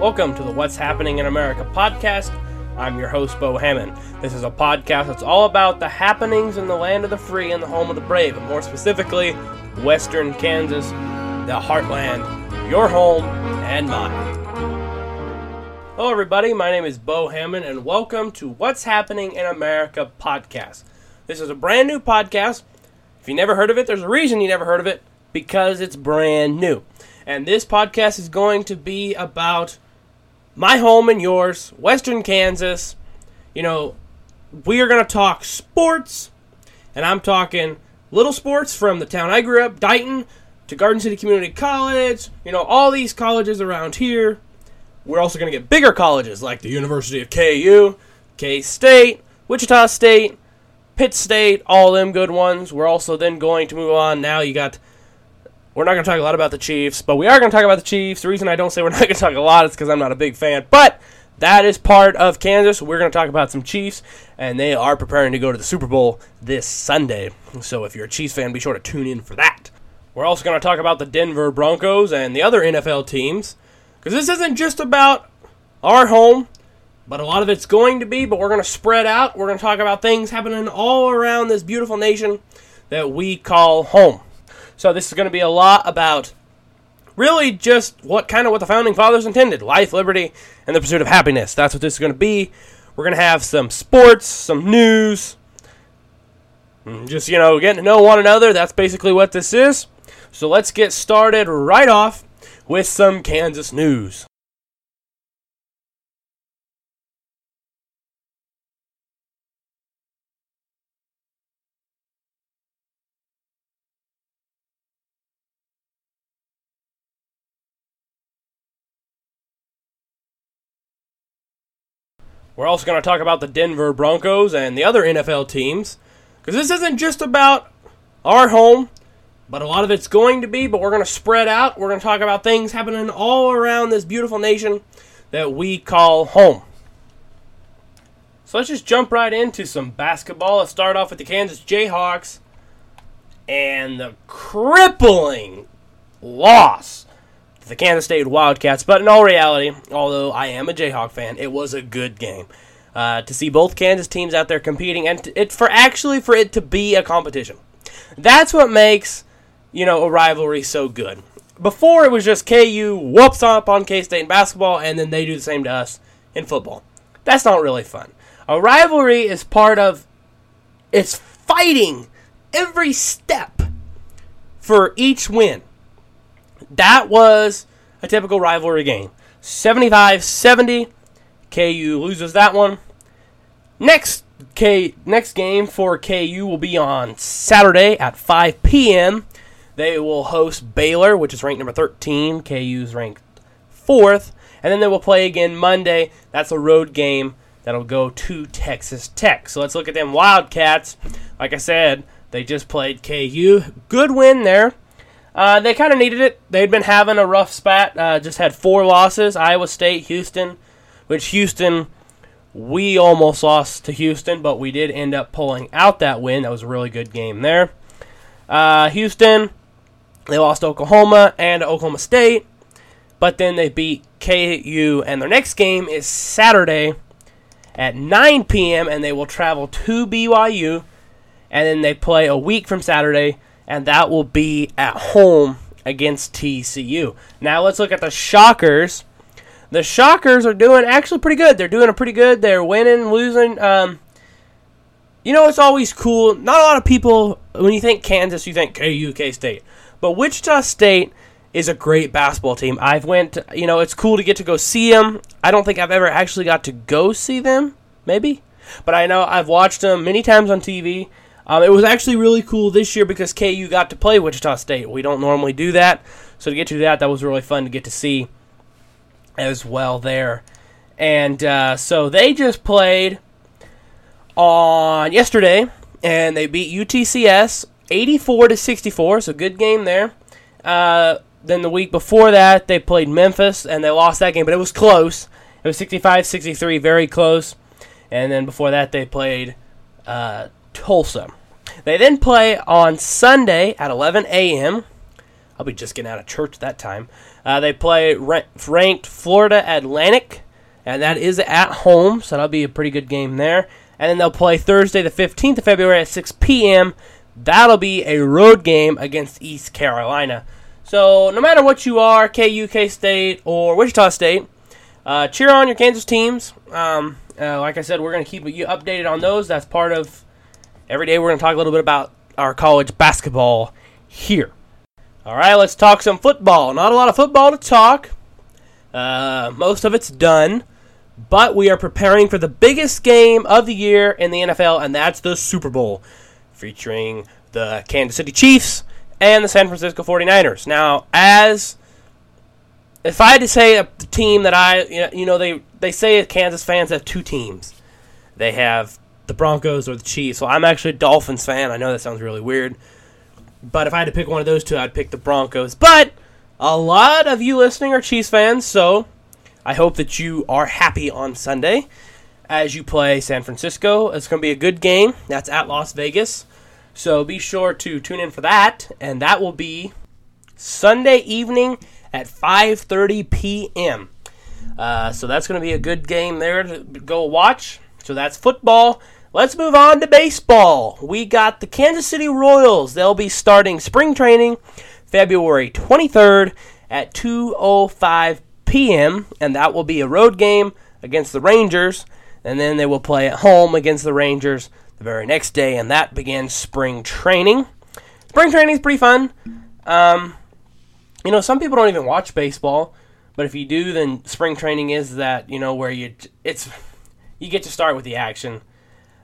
Welcome to the What's Happening in America podcast. I'm your host, Bo Hammond. This is a podcast that's all about the happenings in the land of the free and the home of the brave, and more specifically, Western Kansas, the heartland, your home and mine. Hello, everybody. My name is Bo Hammond, and welcome to What's Happening in America podcast. This is a brand new podcast. If you never heard of it, there's a reason you never heard of it because it's brand new. And this podcast is going to be about my home and yours, Western Kansas. You know, we are going to talk sports, and I'm talking little sports from the town I grew up, Dighton, to Garden City Community College, you know, all these colleges around here. We're also going to get bigger colleges like the University of KU, K State, Wichita State, Pitt State, all them good ones. We're also then going to move on. Now you got we're not going to talk a lot about the Chiefs, but we are going to talk about the Chiefs. The reason I don't say we're not going to talk a lot is because I'm not a big fan. But that is part of Kansas. We're going to talk about some Chiefs, and they are preparing to go to the Super Bowl this Sunday. So if you're a Chiefs fan, be sure to tune in for that. We're also going to talk about the Denver Broncos and the other NFL teams, because this isn't just about our home, but a lot of it's going to be. But we're going to spread out. We're going to talk about things happening all around this beautiful nation that we call home. So this is going to be a lot about really just what kind of what the founding fathers intended life liberty and the pursuit of happiness. That's what this is going to be. We're going to have some sports some news mm, just you know getting to know one another. That's basically what this is. So let's get started right off with some kansas news We're also going to talk about the Denver Broncos and the other NFL teams because this isn't just about our home, but a lot of it's going to be. But we're going to spread out. We're going to talk about things happening all around this beautiful nation that we call home. So let's just jump right into some basketball. Let's start off with the Kansas Jayhawks and the crippling loss the Kansas State Wildcats. But in all reality, although I am a Jayhawk fan, it was a good game. Uh, to see both Kansas teams out there competing and it for actually for it to be a competition. That's what makes you know a rivalry so good. Before it was just KU whoops up on K State in basketball and then they do the same to us in football. That's not really fun. A rivalry is part of it's fighting every step for each win. That was a typical rivalry game. 75 70. KU loses that one. Next K next game for KU will be on Saturday at 5 p.m. They will host Baylor, which is ranked number 13. KU's ranked fourth, and then they will play again Monday. That's a road game that'll go to Texas Tech. So let's look at them Wildcats. Like I said, they just played KU. Good win there. Uh, they kind of needed it. They'd been having a rough spat. Uh, just had four losses: Iowa State, Houston, which Houston we almost lost to Houston, but we did end up pulling out that win. That was a really good game there. Uh, Houston, they lost Oklahoma and Oklahoma State, but then they beat KU, and their next game is Saturday at 9 p.m. and they will travel to BYU, and then they play a week from Saturday and that will be at home against TCU. Now let's look at the Shockers. The Shockers are doing actually pretty good. They're doing a pretty good. They're winning, losing. Um, you know, it's always cool. Not a lot of people, when you think Kansas, you think KU, K State. But Wichita State is a great basketball team. I've went, you know, it's cool to get to go see them. I don't think I've ever actually got to go see them, maybe. But I know I've watched them many times on TV. Um, it was actually really cool this year because KU got to play Wichita State. We don't normally do that, so to get to that, that was really fun to get to see as well there. And uh, so they just played on yesterday, and they beat UTCS 84 to 64. So good game there. Uh, then the week before that, they played Memphis, and they lost that game, but it was close. It was 65-63, very close. And then before that, they played uh, Tulsa. They then play on Sunday at 11 a.m. I'll be just getting out of church that time. Uh, they play ranked Florida Atlantic, and that is at home, so that'll be a pretty good game there. And then they'll play Thursday, the 15th of February at 6 p.m. That'll be a road game against East Carolina. So no matter what you are, KU, K State, or Wichita State, uh, cheer on your Kansas teams. Um, uh, like I said, we're going to keep you updated on those. That's part of every day. We're going to talk a little bit about our college basketball here. All right, let's talk some football. Not a lot of football to talk. Uh, most of it's done, but we are preparing for the biggest game of the year in the NFL, and that's the Super Bowl, featuring the Kansas City Chiefs and the San Francisco 49ers. Now, as if I had to say a team that I, you know, they they say Kansas fans have two teams. They have the Broncos or the Chiefs. Well, I'm actually a Dolphins fan. I know that sounds really weird, but if I had to pick one of those two, I'd pick the Broncos. But a lot of you listening are Chiefs fans, so I hope that you are happy on Sunday as you play San Francisco. It's going to be a good game. That's at Las Vegas. So be sure to tune in for that, and that will be Sunday evening at 5:30 p.m. Uh, so that's going to be a good game there to go watch. So that's football. Let's move on to baseball. We got the Kansas City Royals. They'll be starting spring training February 23rd at 2:05 p.m. and that will be a road game against the Rangers, and then they will play at home against the Rangers the very next day, and that begins spring training. Spring training is pretty fun. Um, you know, some people don't even watch baseball, but if you do, then spring training is that you know where you it's you get to start with the action.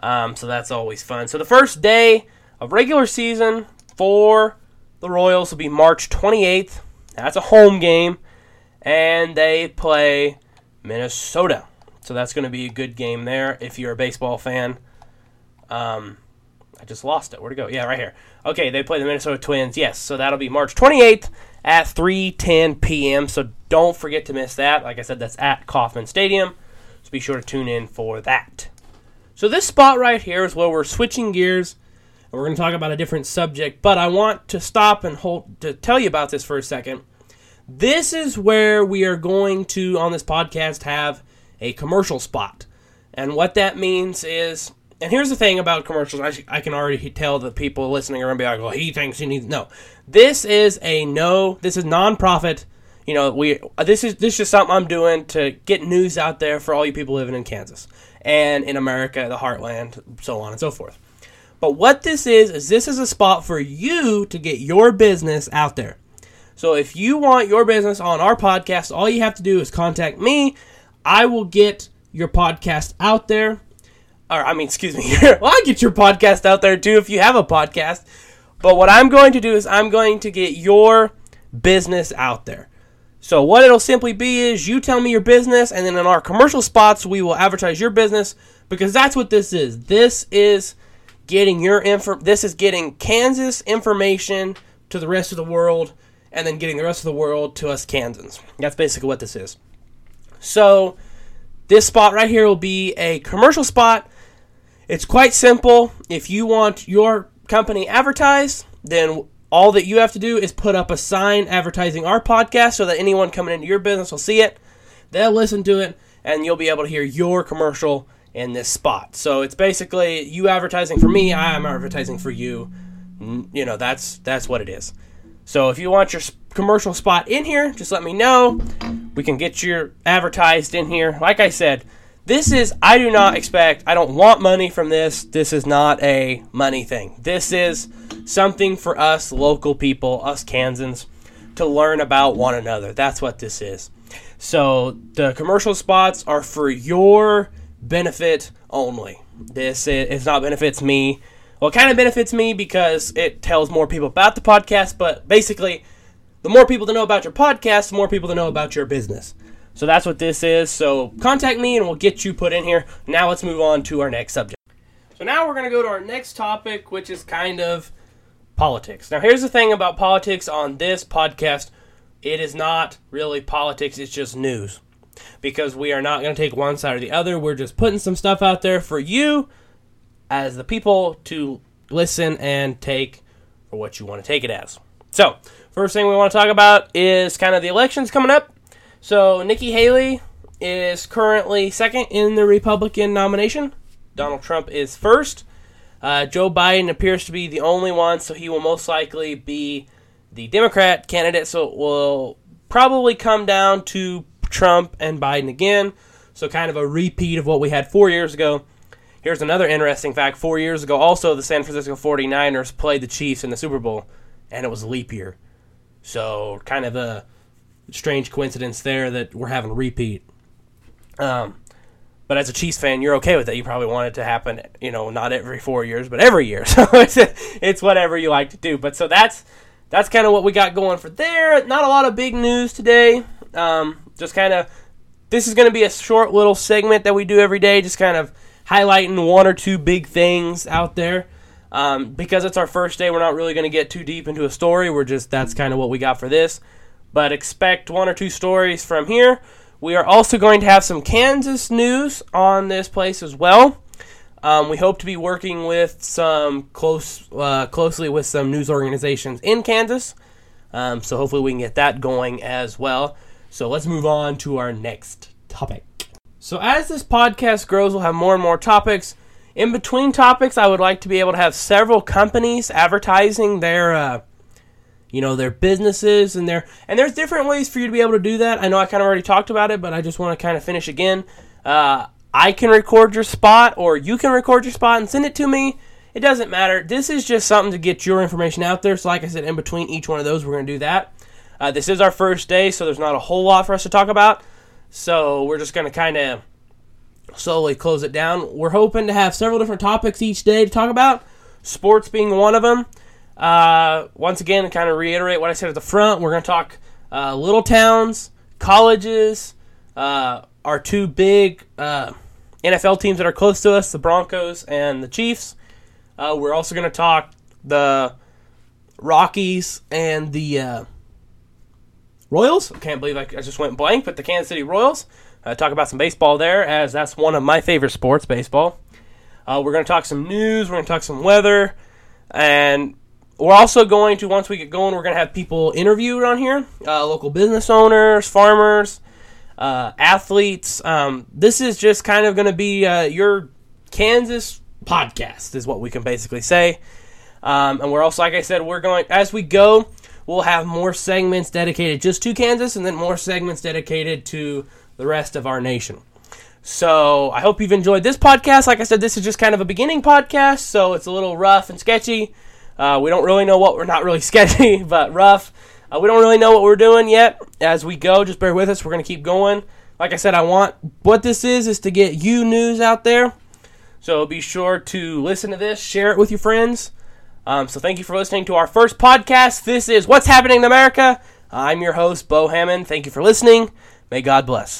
Um, so that's always fun. So the first day of regular season for the Royals will be March 28th. That's a home game, and they play Minnesota. So that's going to be a good game there if you're a baseball fan. Um, I just lost it. Where'd it go? Yeah, right here. Okay, they play the Minnesota Twins. Yes, so that'll be March 28th at 3:10 p.m. So don't forget to miss that. Like I said, that's at Kauffman Stadium. So be sure to tune in for that. So this spot right here is where we're switching gears and we're going to talk about a different subject, but I want to stop and hold to tell you about this for a second. This is where we are going to on this podcast have a commercial spot. And what that means is and here's the thing about commercials. I, I can already tell the people listening are going to be like, well, he thinks he needs. No. This is a no. This is nonprofit. You know, we this is this is just something I'm doing to get news out there for all you people living in Kansas and in America, the heartland, so on and so forth. But what this is is this is a spot for you to get your business out there. So if you want your business on our podcast, all you have to do is contact me. I will get your podcast out there or I mean, excuse me, well, I get your podcast out there too if you have a podcast. But what I'm going to do is I'm going to get your business out there. So what it'll simply be is you tell me your business, and then in our commercial spots we will advertise your business because that's what this is. This is getting your info. This is getting Kansas information to the rest of the world, and then getting the rest of the world to us Kansans. That's basically what this is. So this spot right here will be a commercial spot it's quite simple. If you want your company advertised, then all that you have to do is put up a sign advertising our podcast so that anyone coming into your business will see it. They'll listen to it, and you'll be able to hear your commercial in this spot. So it's basically you advertising for me, I'm advertising for you. You know, that's that's what it is. So if you want your commercial spot in here, just let me know. We can get your advertised in here. Like I said, this is, I do not expect, I don't want money from this. This is not a money thing. This is something for us local people, us Kansans, to learn about one another. That's what this is. So the commercial spots are for your benefit only. This is not benefits me. Well, it kind of benefits me because it tells more people about the podcast, but basically, the more people to know about your podcast, the more people to know about your business. So that's what this is. So contact me and we'll get you put in here. Now let's move on to our next subject. So now we're going to go to our next topic, which is kind of politics. Now, here's the thing about politics on this podcast it is not really politics, it's just news. Because we are not going to take one side or the other. We're just putting some stuff out there for you as the people to listen and take for what you want to take it as. So, first thing we want to talk about is kind of the elections coming up. So, Nikki Haley is currently second in the Republican nomination. Donald Trump is first. Uh, Joe Biden appears to be the only one, so he will most likely be the Democrat candidate. So it will probably come down to Trump and Biden again. So kind of a repeat of what we had four years ago. Here's another interesting fact. Four years ago, also, the San Francisco 49ers played the Chiefs in the Super Bowl, and it was leap year. So kind of a strange coincidence there that we're having repeat. Um, but as a Chiefs fan, you're okay with it. You probably want it to happen, you know, not every four years, but every year. So it's it's whatever you like to do. But so that's that's kind of what we got going for there. Not a lot of big news today. Um, just kind of this is going to be a short little segment that we do every day, just kind of highlighting one or two big things out there. Um, because it's our first day, we're not really going to get too deep into a story. We're just that's kind of what we got for this. But expect one or two stories from here. We are also going to have some Kansas news on this place as well. Um, we hope to be working with some close, uh, closely with some news organizations in Kansas. Um, so hopefully we can get that going as well. So let's move on to our next topic. So as this podcast grows, we'll have more and more topics. In between topics, I would like to be able to have several companies advertising their uh, you know their businesses and their and there's different ways for you to be able to do that. I know i kind of already talked about it but i just want to kind of finish again. Uh, i can record your spot or you can record your spot and send it to me. It doesn't matter. This is just something to get your information out there. So like i said in between each one of those we're going to do that. Uh, this is our first day so there's not a whole lot for us to talk about. So we're just going to kind of slowly close it down. We're hoping to have several different topics each day to talk about sports being one of them uh, once again, kind of reiterate what I said at the front, we're going to talk uh, little towns, colleges, uh, our two big uh, NFL teams that are close to us, the Broncos and the Chiefs. Uh, we're also going to talk the Rockies and the Royals. I can't believe I, I, just went blank, but the Kansas City Royals. talk about some baseball there, as that's one of my favorite sports, baseball. we're going to talk some news. We're going to talk some weather. And we're also going to, once we get going, we're going to have people interviewed on here uh, local business owners, farmers, uh, athletes. Um, this is just kind of going to be uh, your Kansas podcast, is what we can basically say. Um, and we're also, like I said, we're going, as we go, we'll have more segments dedicated just to Kansas and then more segments dedicated to the rest of our nation. So I hope you've enjoyed this podcast. Like I said, this is just kind of a beginning podcast, so it's a little rough and sketchy. Uh, we don't really know what we're not really sketchy, but rough. Uh, we don't really know what we're doing yet. As we go, just bear with us. We're going to keep going. Like I said, I want what this is is to get you news out there. So be sure to listen to this, share it with your friends. Um, so thank you for listening to our first podcast. This is What's Happening in America. I'm your host, Bo Hammond. Thank you for listening. May God bless.